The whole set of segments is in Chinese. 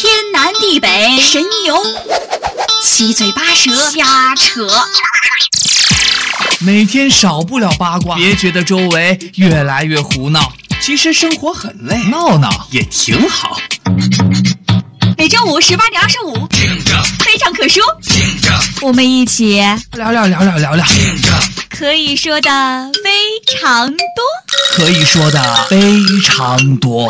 天南地北，神游，七嘴八舌，瞎扯。每天少不了八卦，别觉得周围越来越胡闹，其实生活很累，闹闹。也挺好。每周五十八点二十五，非常可说，我们一起聊聊聊聊聊聊，可以说的非常多，可以说的非常多，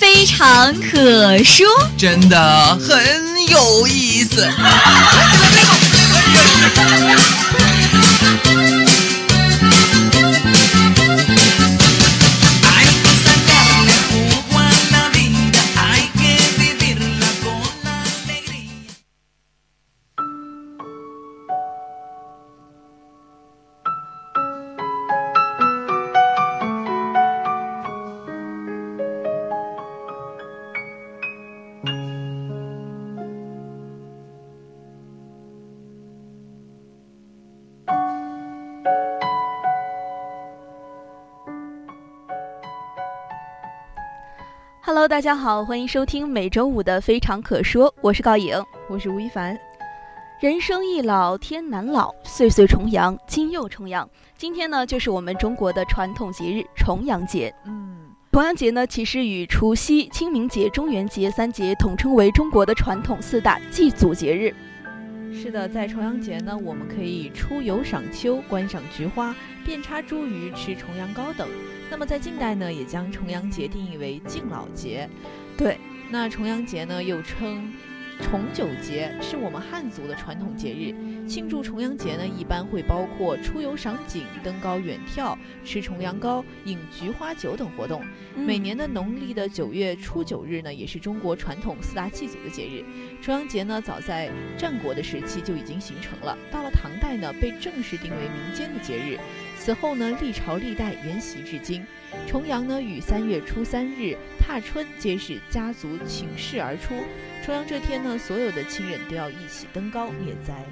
非常可说，真的很有意思。Hello，大家好，欢迎收听每周五的《非常可说》，我是高颖，我是吴亦凡。人生易老，天难老，岁岁重阳，今又重阳。今天呢，就是我们中国的传统节日重阳节。嗯，重阳节呢，其实与除夕、清明节、中元节三节统称为中国的传统四大祭祖节日。是的，在重阳节呢，我们可以出游赏秋、观赏菊花、遍插茱萸、吃重阳糕等。那么在近代呢，也将重阳节定义为敬老节。对，那重阳节呢，又称。重九节是我们汉族的传统节日，庆祝重阳节呢，一般会包括出游赏景、登高远眺、吃重阳糕、饮菊花酒等活动。每年的农历的九月初九日呢，也是中国传统四大祭祖的节日。重阳节呢，早在战国的时期就已经形成了，到了唐代呢，被正式定为民间的节日。此后呢，历朝历代沿袭至今。重阳呢，与三月初三日踏春皆是家族请示而出。重阳这天呢，所有的亲人都要一起登高灭灾。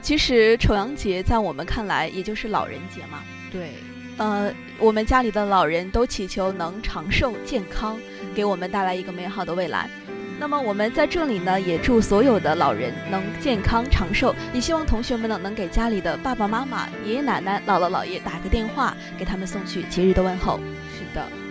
其实重阳节在我们看来，也就是老人节嘛。对，呃，我们家里的老人都祈求能长寿健康，给我们带来一个美好的未来。那么我们在这里呢，也祝所有的老人能健康长寿，也希望同学们呢能给家里的爸爸妈妈、爷爷奶奶、姥姥姥爷打个电话，给他们送去节日的问候。是的。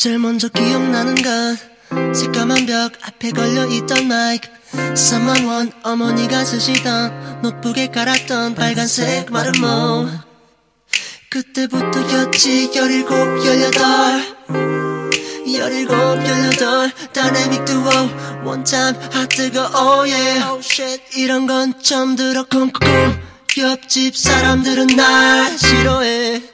제일 먼저 기억나는 건 새까만 벽 앞에 걸려있던 마이크. 3만 원 어머니가 쓰시던 노트북에 깔았던 빨간색 마름모 뭐. 그때부터였지 열일곱 열여덟. 열일곱 열여덟. 다이내믹 두오 원참 하트가 오예 oh shit. 이런 건 처음 들어 콩콩 옆집 사람들은 날 싫어해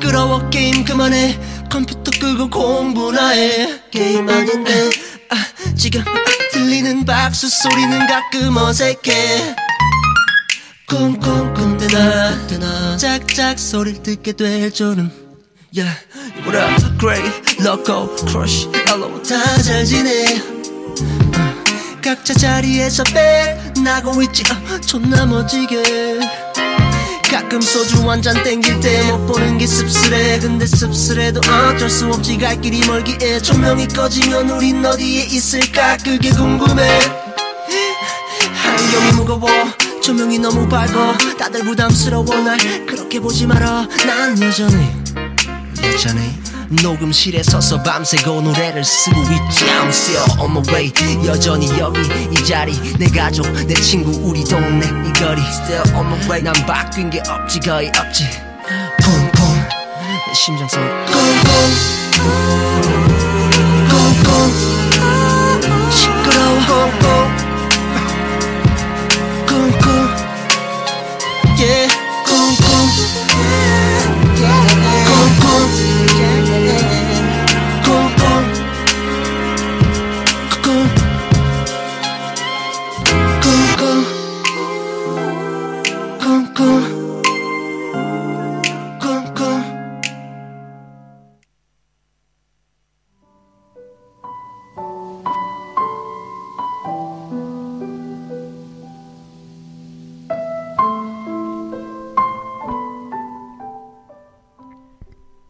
시끄러워 게임 그만해. 컴퓨터 끄고 공부나 해. 게임 아닌데 아 지금 들리는 박수 소리는 가끔 어색해. 쿵쿵쿵 뜨나 뜨나. 짝짝 소리를 듣게 될 줄은 Yeah. What up Great Loco Crush. Hello 다잘 지내. 각자 자리에서 빼나고 있지. 어, 존나 멋지게 가끔 소주 한 잔 땡길 때 못 보는 게 씁쓸해. 근데 씁쓸해도 어쩔 수 없지. 갈 길이 멀기에 조명이 꺼지면 우린 어디에 있을까? 그게 궁금해. 외로워. 조명이 너무 밝아. 다들 부담스러워. 날 그렇게 보지 마라 난 여전히 여전히 녹음실에 서서 밤새고 노래를 쓰고 있지 I'm still on my way 여전히 여기 이 자리 내 가족 내 친구 우리 동네 이 거리 Still on my way 난 바뀐 게 없지 거의 없지 쿵쿵 내 심장 소리 쿵쿵 쿵쿵 시끄러워 쿵쿵 쿵쿵 yeah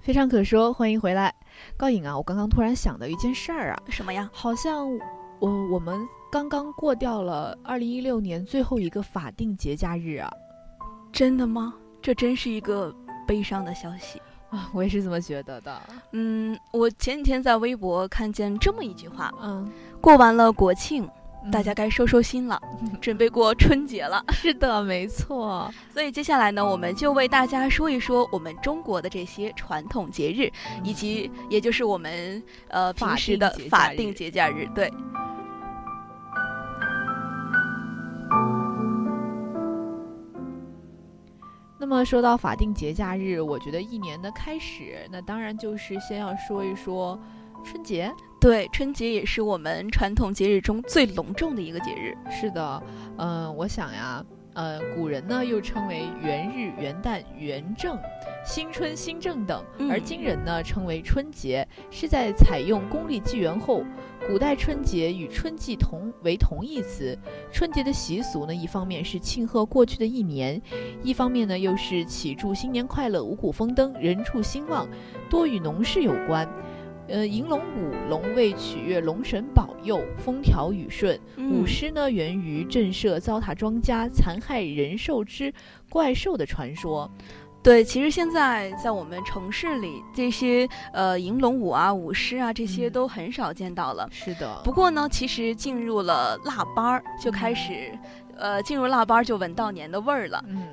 非常可说，欢迎回来，高颖啊！我刚刚突然想到一件事儿啊，什么呀？好像我我们刚刚过掉了二零一六年最后一个法定节假日啊！真的吗？这真是一个悲伤的消息啊！我也是这么觉得的。嗯，我前几天在微博看见这么一句话，嗯，过完了国庆。大家该收收心了，准备过春节了。是的，没错。所以接下来呢，我们就为大家说一说我们中国的这些传统节日，以及也就是我们呃平时的法定节假日。对。那么说到法定节假日，我觉得一年的开始，那当然就是先要说一说春节。对，春节也是我们传统节日中最隆重的一个节日。是的，嗯，我想呀，呃，古人呢又称为元日、元旦、元正、新春、新政等，而今人呢称为春节，是在采用公历纪元后，古代春节与春季同为同义词。春节的习俗呢，一方面是庆贺过去的一年，一方面呢又是祈祝新年快乐、五谷丰登、人畜兴旺，多与农事有关。呃，银龙舞，龙为取悦龙神保佑，风调雨顺。舞狮呢，源于震慑糟蹋庄稼、残害人兽之怪兽的传说。对，其实现在在我们城市里，这些呃银龙舞啊、舞狮啊，这些都很少见到了。是的。不过呢，其实进入了腊八儿，就开始，呃，进入腊八儿就闻到年的味儿了。嗯。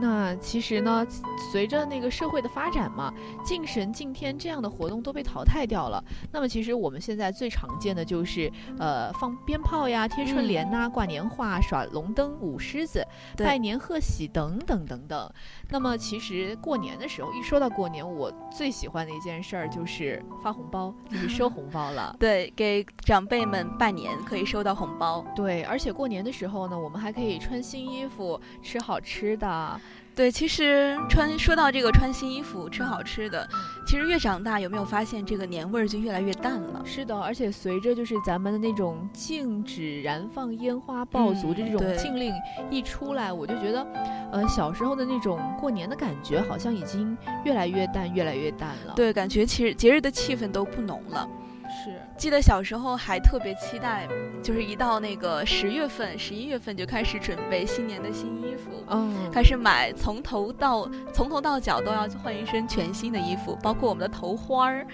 那其实呢，随着那个社会的发展嘛，敬神敬天这样的活动都被淘汰掉了。那么其实我们现在最常见的就是，呃，放鞭炮呀、贴春联呐、挂年画、耍龙灯、舞狮子、拜年贺喜等等等等。那么其实过年的时候，一说到过年，我最喜欢的一件事儿就是发红包，就是收红包了。对，给长辈们拜年可以收到红包。对，而且过年的时候呢，我们还可以穿新衣服，吃好吃的。对，其实穿说到这个穿新衣服、吃好吃的，其实越长大有没有发现这个年味儿就越来越淡了？是的，而且随着就是咱们的那种禁止燃放烟花爆竹的这种禁令一出来，我就觉得，呃，小时候的那种过年的感觉好像已经越来越淡，越来越淡了。对，感觉其实节日的气氛都不浓了。是，记得小时候还特别期待，就是一到那个十月份、十一月份就开始准备新年的新衣服，嗯，开始买，从头到从头到脚都要换一身全新的衣服，包括我们的头花儿，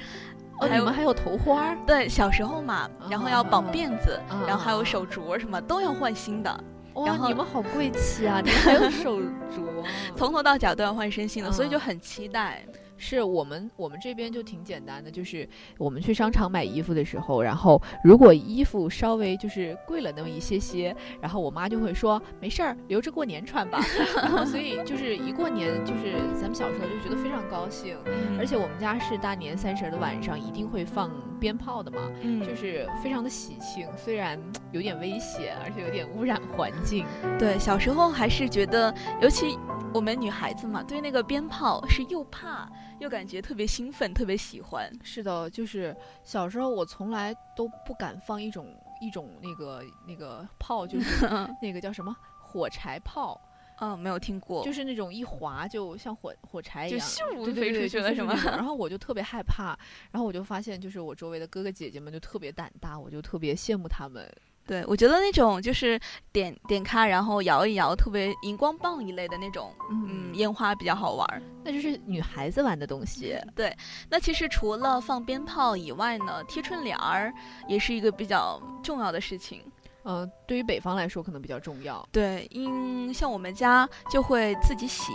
哦，你们还有头花儿？对，小时候嘛，然后要绑辫子，然后还有手镯什么都要换新的。哇，你们好贵气啊！你们还有手镯，从头到脚都要换一身新的，所以就很期待。是我们我们这边就挺简单的，就是我们去商场买衣服的时候，然后如果衣服稍微就是贵了那么一些些，然后我妈就会说没事儿，留着过年穿吧。然后所以就是一过年，就是咱们小时候就觉得非常高兴，而且我们家是大年三十的晚上一定会放鞭炮的嘛，就是非常的喜庆，虽然有点危险，而且有点污染环境。对，小时候还是觉得，尤其我们女孩子嘛，对那个鞭炮是又怕。又感觉特别兴奋，特别喜欢。是的，就是小时候我从来都不敢放一种一种那个那个炮，就是 那个叫什么火柴炮。嗯，没有听过。就是那种一划就像火火柴一样，就飞出去了什么。然后我就特别害怕，然后我就发现，就是我周围的哥哥姐姐们就特别胆大，我就特别羡慕他们。对，我觉得那种就是点点开，然后摇一摇，特别荧光棒一类的那种，嗯，烟花比较好玩儿。那就是女孩子玩的东西。对，那其实除了放鞭炮以外呢，贴春联儿也是一个比较重要的事情。呃，对于北方来说可能比较重要。对，因像我们家就会自己写，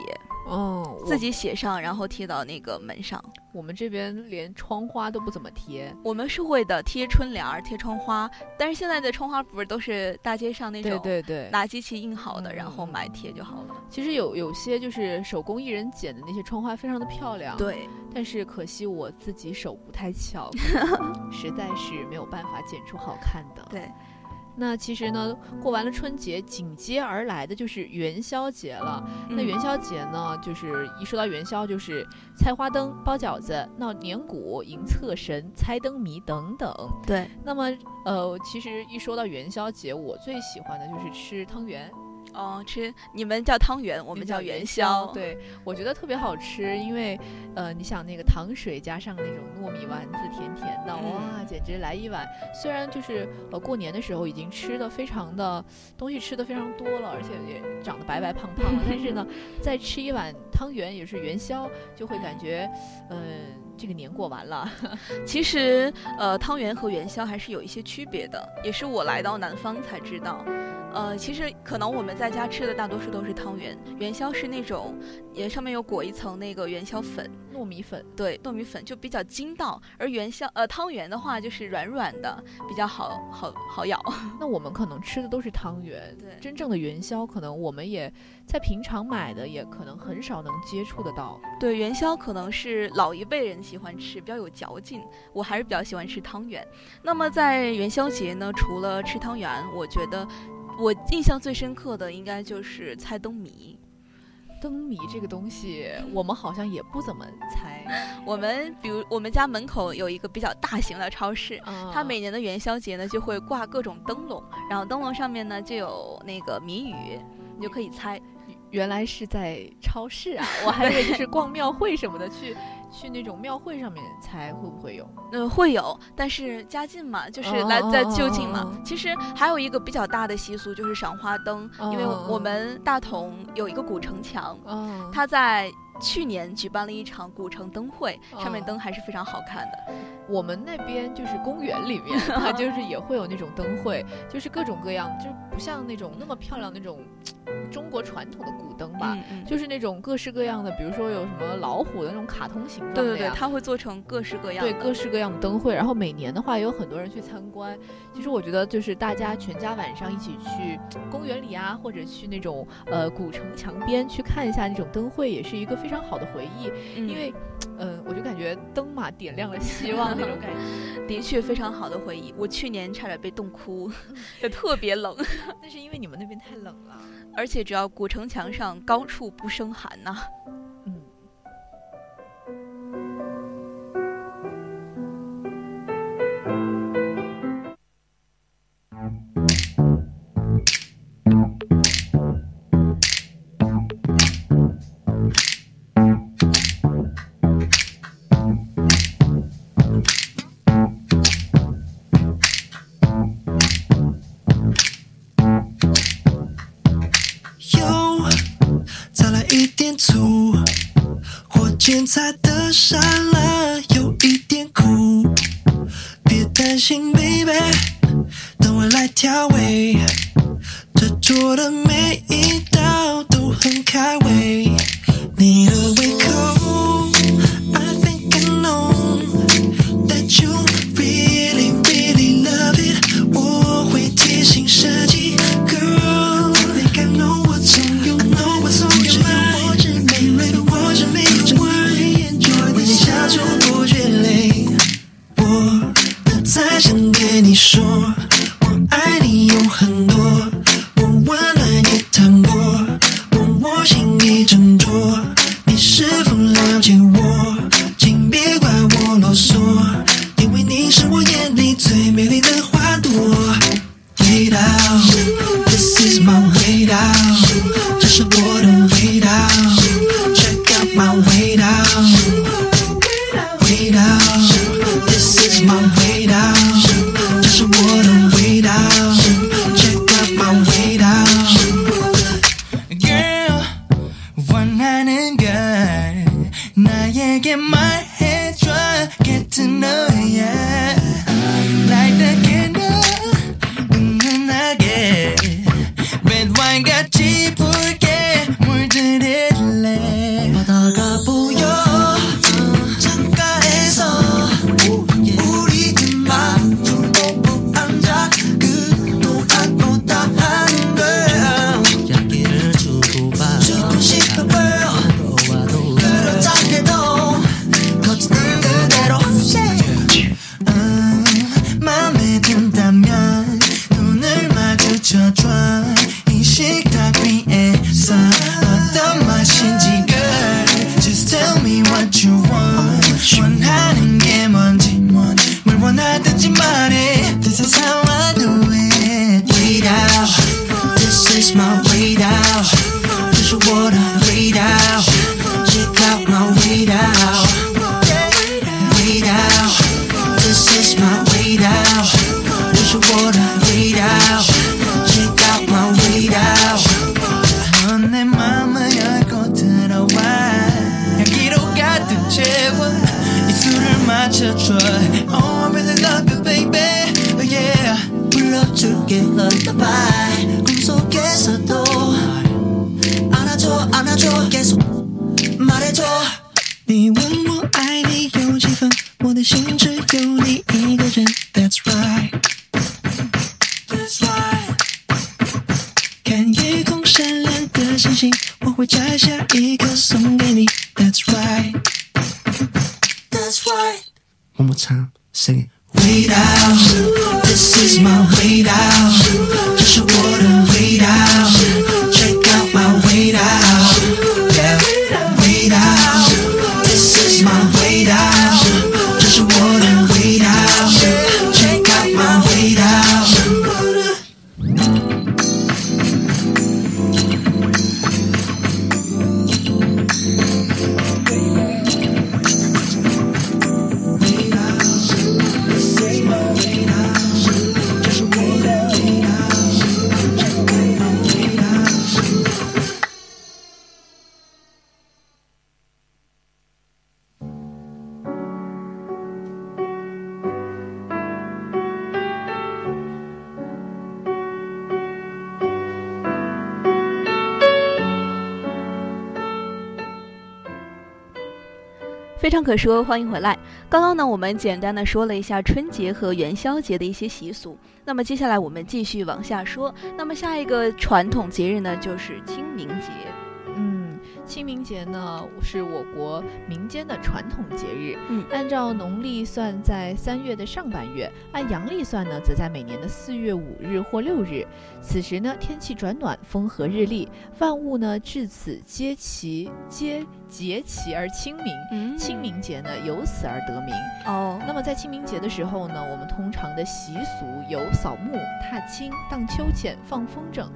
哦，自己写上，然后贴到那个门上。我们这边连窗花都不怎么贴。我们是会的，贴春联儿、贴窗花，但是现在的窗花不是都是大街上那种，对对对，拿机器印好的，然后买贴就好了。其实有有些就是手工艺人剪的那些窗花，非常的漂亮。对，但是可惜我自己手不太巧，实在是没有办法剪出好看的。对。那其实呢，过完了春节，紧接而来的就是元宵节了。那元宵节呢，就是一说到元宵，就是猜花灯、包饺子、闹年鼓、迎厕神、猜灯谜等等。对。那么，呃，其实一说到元宵节，我最喜欢的就是吃汤圆。哦，吃你们叫汤圆，我们叫元宵。对，我觉得特别好吃，因为，呃，你想那个糖水加上那种糯米丸子，甜甜的，哇，简直来一碗。虽然就是呃过年的时候已经吃的非常的东西吃的非常多了，而且也长得白白胖胖，但是呢，再吃一碗汤圆也是元宵，就会感觉，嗯，这个年过完了。其实，呃，汤圆和元宵还是有一些区别的，也是我来到南方才知道。呃，其实可能我们在家吃的大多数都是汤圆，元宵是那种，也上面有裹一层那个元宵粉，糯米粉，对，糯米粉就比较筋道，而元宵呃汤圆的话就是软软的，比较好好好咬。那我们可能吃的都是汤圆，对，真正的元宵可能我们也在平常买的也可能很少能接触得到。对，元宵可能是老一辈人喜欢吃，比较有嚼劲，我还是比较喜欢吃汤圆。那么在元宵节呢，除了吃汤圆，我觉得。我印象最深刻的应该就是猜灯谜。灯谜这个东西，我们好像也不怎么猜。我们比如我们家门口有一个比较大型的超市，它每年的元宵节呢就会挂各种灯笼，然后灯笼上面呢就有那个谜语，你就可以猜。原来是在超市啊，我还以为就是逛庙会什么的去。去那种庙会上面猜会不会有？嗯，会有，但是家近嘛，就是来在就近嘛。其实还有一个比较大的习俗就是赏花灯，因为我们大同有一个古城墙，它在去年举办了一场古城灯会，上面灯还是非常好看的。我们那边就是公园里面，它就是也会有那种灯会，就是各种各样，就是不像那种那么漂亮那种。中国传统的古灯吧，就是那种各式各样的，比如说有什么老虎的那种卡通形状的对对对，它会做成各式各样。对，各式各样的灯会。然后每年的话，也有很多人去参观。其实我觉得，就是大家全家晚上一起去公园里啊，或者去那种呃古城墙边去看一下那种灯会，也是一个非常好的回忆。因为，嗯，我就感觉灯嘛点亮了希望那种感觉，的确非常好的回忆。我去年差点被冻哭，就特别冷。那是因为你们那边太冷了。而且，只要古城墙上高处不胜寒呐。菜的沙拉有一点苦，别担心，baby，等我来调味。这桌的每一道都很开胃，你的胃口，I think I know that you really really love it。我会贴心说，我爱你有很多，我温暖也坦过，我我心意斟酌，你是否了解我？请别怪我啰嗦，因为你是我眼里最美丽的。可说，欢迎回来。刚刚呢，我们简单的说了一下春节和元宵节的一些习俗。那么接下来我们继续往下说。那么下一个传统节日呢，就是清明节。嗯，清明节呢是我国民间的传统节日。嗯按照农历算在三月的上半月，按阳历算呢，则在每年的四月五日或六日。此时呢，天气转暖，风和日丽，万物呢至此皆齐皆节齐而清明。嗯清明节呢，由此而得名。哦，那么在清明节的时候呢，我们通常的习俗有扫墓、踏青、荡秋千、放风筝，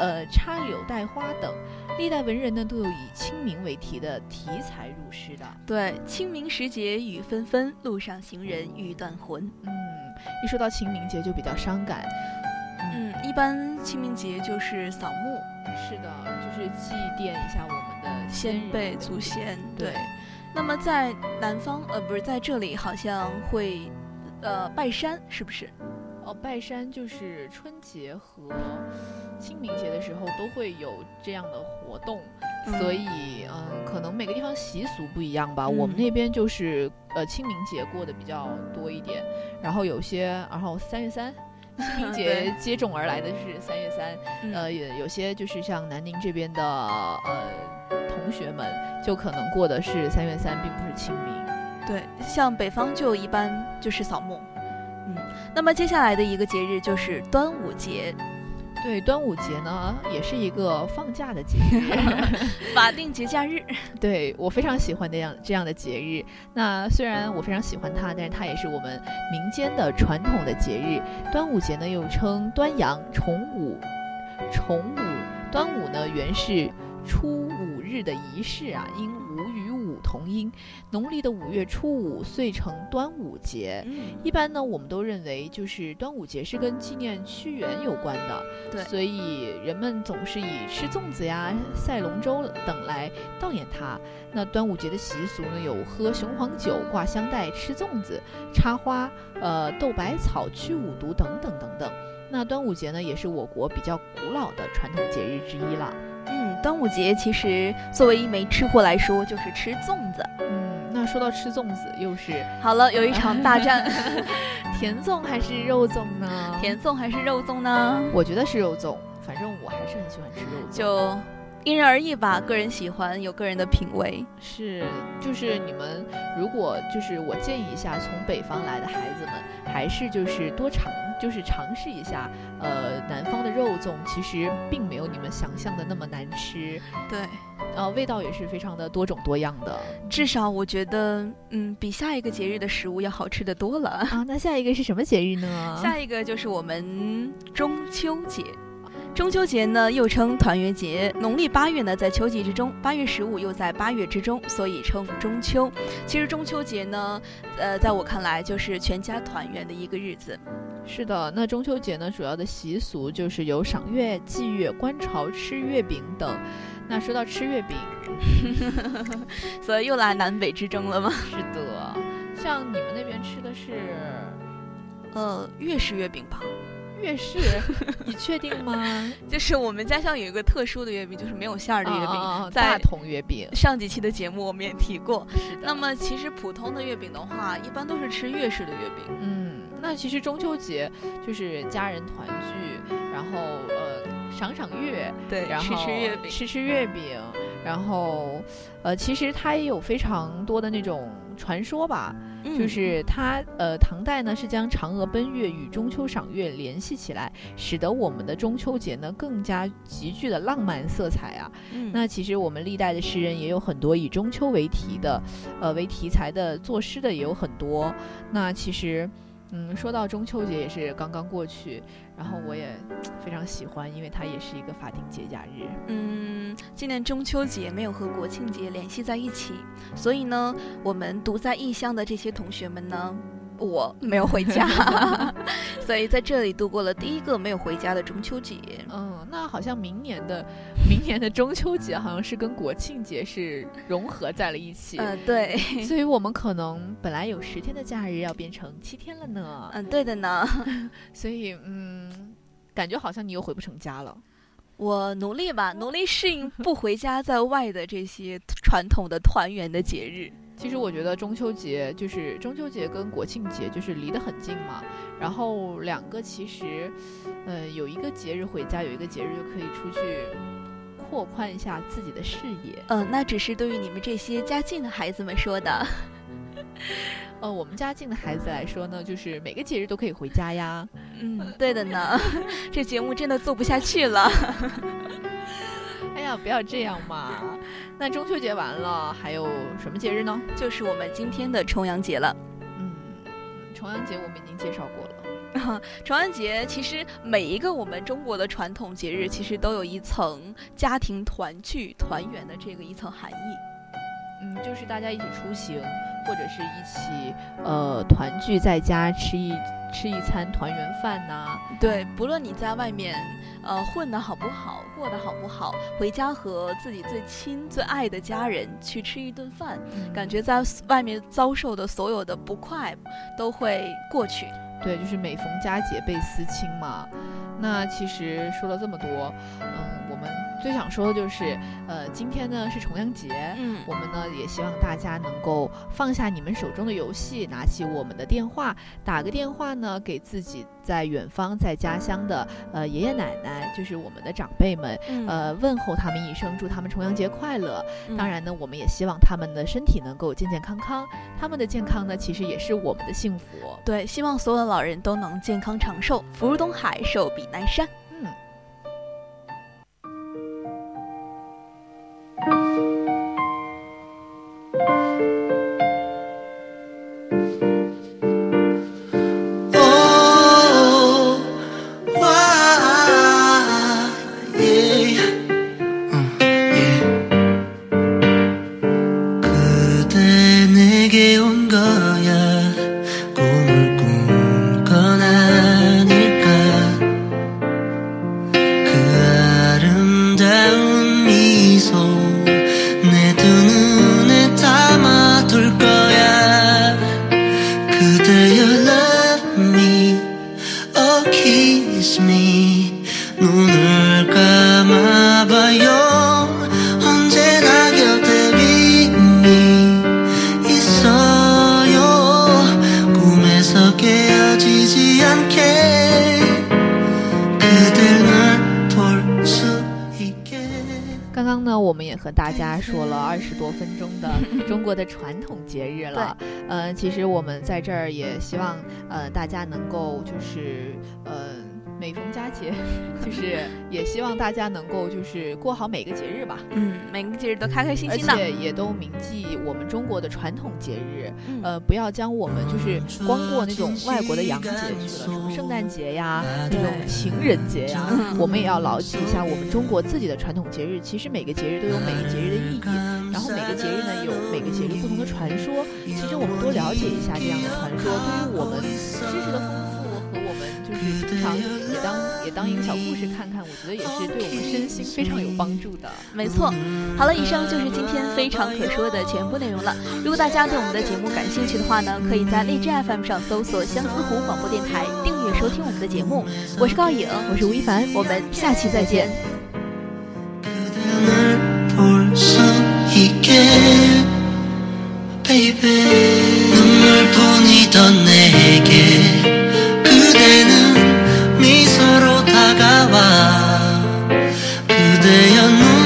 呃，插柳带花等。历代文人呢都有以清明为题的题材入诗的。对，清明时节雨纷纷，路上行人欲断魂。嗯，一说到清明节就比较伤感。嗯，一般清明节就是扫墓，是的，就是祭奠一下我们的先辈祖先。对，那么在南方，呃，不是在这里，好像会，呃，拜山，是不是？哦，拜山就是春节和清明节的时候都会有这样的活动，嗯所以嗯，可能每个地方习俗不一样吧。我们嗯那边就是呃清明节过得比较多一点，然后有些，然后三月三。清明 节接踵而来的是三月三，嗯呃，也有些就是像南宁这边的呃同学们，就可能过的是三月三，并不是清明。对，像北方就一般就是扫墓。嗯，那么接下来的一个节日就是端午节，对，端午节呢也是一个放假的节日，法定节假日。对我非常喜欢这样这样的节日。那虽然我非常喜欢它，但是它也是我们民间的传统的节日。端午节呢又称端阳、重午、重午。端午呢原是初五日的仪式啊，因同音，农历的五月初五遂成端午节。嗯，一般呢，我们都认为就是端午节是跟纪念屈原有关的，对所以人们总是以吃粽子呀、赛龙舟等来悼念他。那端午节的习俗呢，有喝雄黄酒、挂香袋、吃粽子、插花、呃斗百草、驱五毒等等等等。那端午节呢，也是我国比较古老的传统节日之一了。嗯，端午节其实作为一枚吃货来说，就是吃粽子。嗯，那说到吃粽子，又是好了，有一场大战 甜粽还是肉粽呢？甜粽还是肉粽呢？我觉得是肉粽，反正我还是很喜欢吃肉粽。就因人而异吧，个人喜欢，有个人的品味。是，就是你们如果就是我建议一下，从北方来的孩子们，还是就是多尝，就是尝试一下，呃，南方的肉粽其实并没有你们想象的那么难吃，对，呃，味道也是非常的多种多样的。至少我觉得，嗯，比下一个节日的食物要好吃的多了。啊，那下一个是什么节日呢？下一个就是我们中秋节。中秋节呢，又称团圆节，农历八月呢在秋季之中，八月十五又在八月之中，所以称中秋。其实中秋节呢，呃，在我看来就是全家团圆的一个日子。是的，那中秋节呢，主要的习俗就是有赏月、祭月、观潮、吃月饼等。那说到吃月饼，所以又来南北之争了吗？是的，像你们那边吃的是呃，粤式月饼吧。月式，你确定吗？就是我们家乡有一个特殊的月饼，就是没有馅儿的月饼，啊、在大同月饼。上几期的节目我们也提过。那么其实普通的月饼的话，一般都是吃月式的月饼。嗯，那其实中秋节就是家人团聚，然后呃赏赏月，对，然后吃吃月饼，吃吃月饼，然后呃其实它也有非常多的那种传说吧。嗯、就是它，呃，唐代呢是将嫦娥奔月与中秋赏月联系起来，使得我们的中秋节呢更加极具的浪漫色彩啊。嗯、那其实我们历代的诗人也有很多以中秋为题的，呃，为题材的作诗的也有很多。那其实，嗯，说到中秋节也是刚刚过去，然后我也 非常喜欢，因为它也是一个法定节假日。嗯，今年中秋节没有和国庆节联系在一起，所以呢，我们独在异乡的这些同学们呢，我没有回家，所以在这里度过了第一个没有回家的中秋节。嗯，那好像明年的明年的中秋节好像是跟国庆节是融合在了一起。嗯、呃，对，所以我们可能本来有十天的假日要变成七天了呢。嗯，对的呢。所以，嗯，感觉好像你又回不成家了。我努力吧，努力适应不回家在外的这些传统的团圆的节日。其实我觉得中秋节就是中秋节跟国庆节就是离得很近嘛，然后两个其实，呃，有一个节日回家，有一个节日就可以出去扩宽一下自己的视野。嗯、呃，那只是对于你们这些家境的孩子们说的。呃，我们家境的孩子来说呢，就是每个节日都可以回家呀。嗯，对的呢，这节目真的做不下去了。哎呀，不要这样嘛！那中秋节完了，还有什么节日呢？就是我们今天的重阳节了。嗯，重阳节我们已经介绍过了。重阳节其实每一个我们中国的传统节日，其实都有一层家庭团聚、团圆的这个一层含义。嗯，就是大家一起出行，或者是一起呃团聚在家吃一吃一餐团圆饭呐、对，不论你在外面呃混得好不好，过得好不好，回家和自己最亲最爱的家人去吃一顿饭，嗯感觉在外面遭受的所有的不快都会过去。对，就是每逢佳节倍思亲嘛。那其实说了这么多，嗯，我们最想说的就是，呃，今天呢是重阳节，嗯我们呢也希望大家能够放下你们手中的游戏，拿起我们的电话，打个电话呢给自己在远方在家乡的呃爷爷奶奶，就是我们的长辈们，嗯呃问候他们一声，祝他们重阳节快乐。嗯当然呢，我们也希望他们的身体能够健健康康，他们的健康呢其实也是我们的幸福。对，希望所有的老人都能健康长寿，福如东海，寿比南山。的传统节日了。呃，其实我们在这儿也希望呃大家能够就是呃每逢佳节，就是 也希望大家能够就是过好每个节日吧。嗯，每个节日都开开心心的。而且也都铭记我们中国的传统节日，嗯呃，不要将我们就是光过那种外国的洋节去了，什么圣诞节呀，那种情人节呀，嗯我们也要牢记一下我们中国自己的传统节日。其实每个节日都有每个节日的意义，然后每个节日呢有每个节日不同的传说。其实我们多了解一下这样的传说，对于我们知识的丰富和我们就是平常也当也当一个小故事看看，我觉得也是对我们身心非常有帮助的。没错，好了，以上就是今天非常可说的全部内容了。如果大家对我们的节目感兴趣的话呢，可以在荔枝 FM 上搜索相思湖广播电台，订阅收听我们的节目。我是高颖，我是吴亦凡，我们下期再见。baby, 눈물뿐이던 내게 그대는 미소로 다가와 그대였 눈.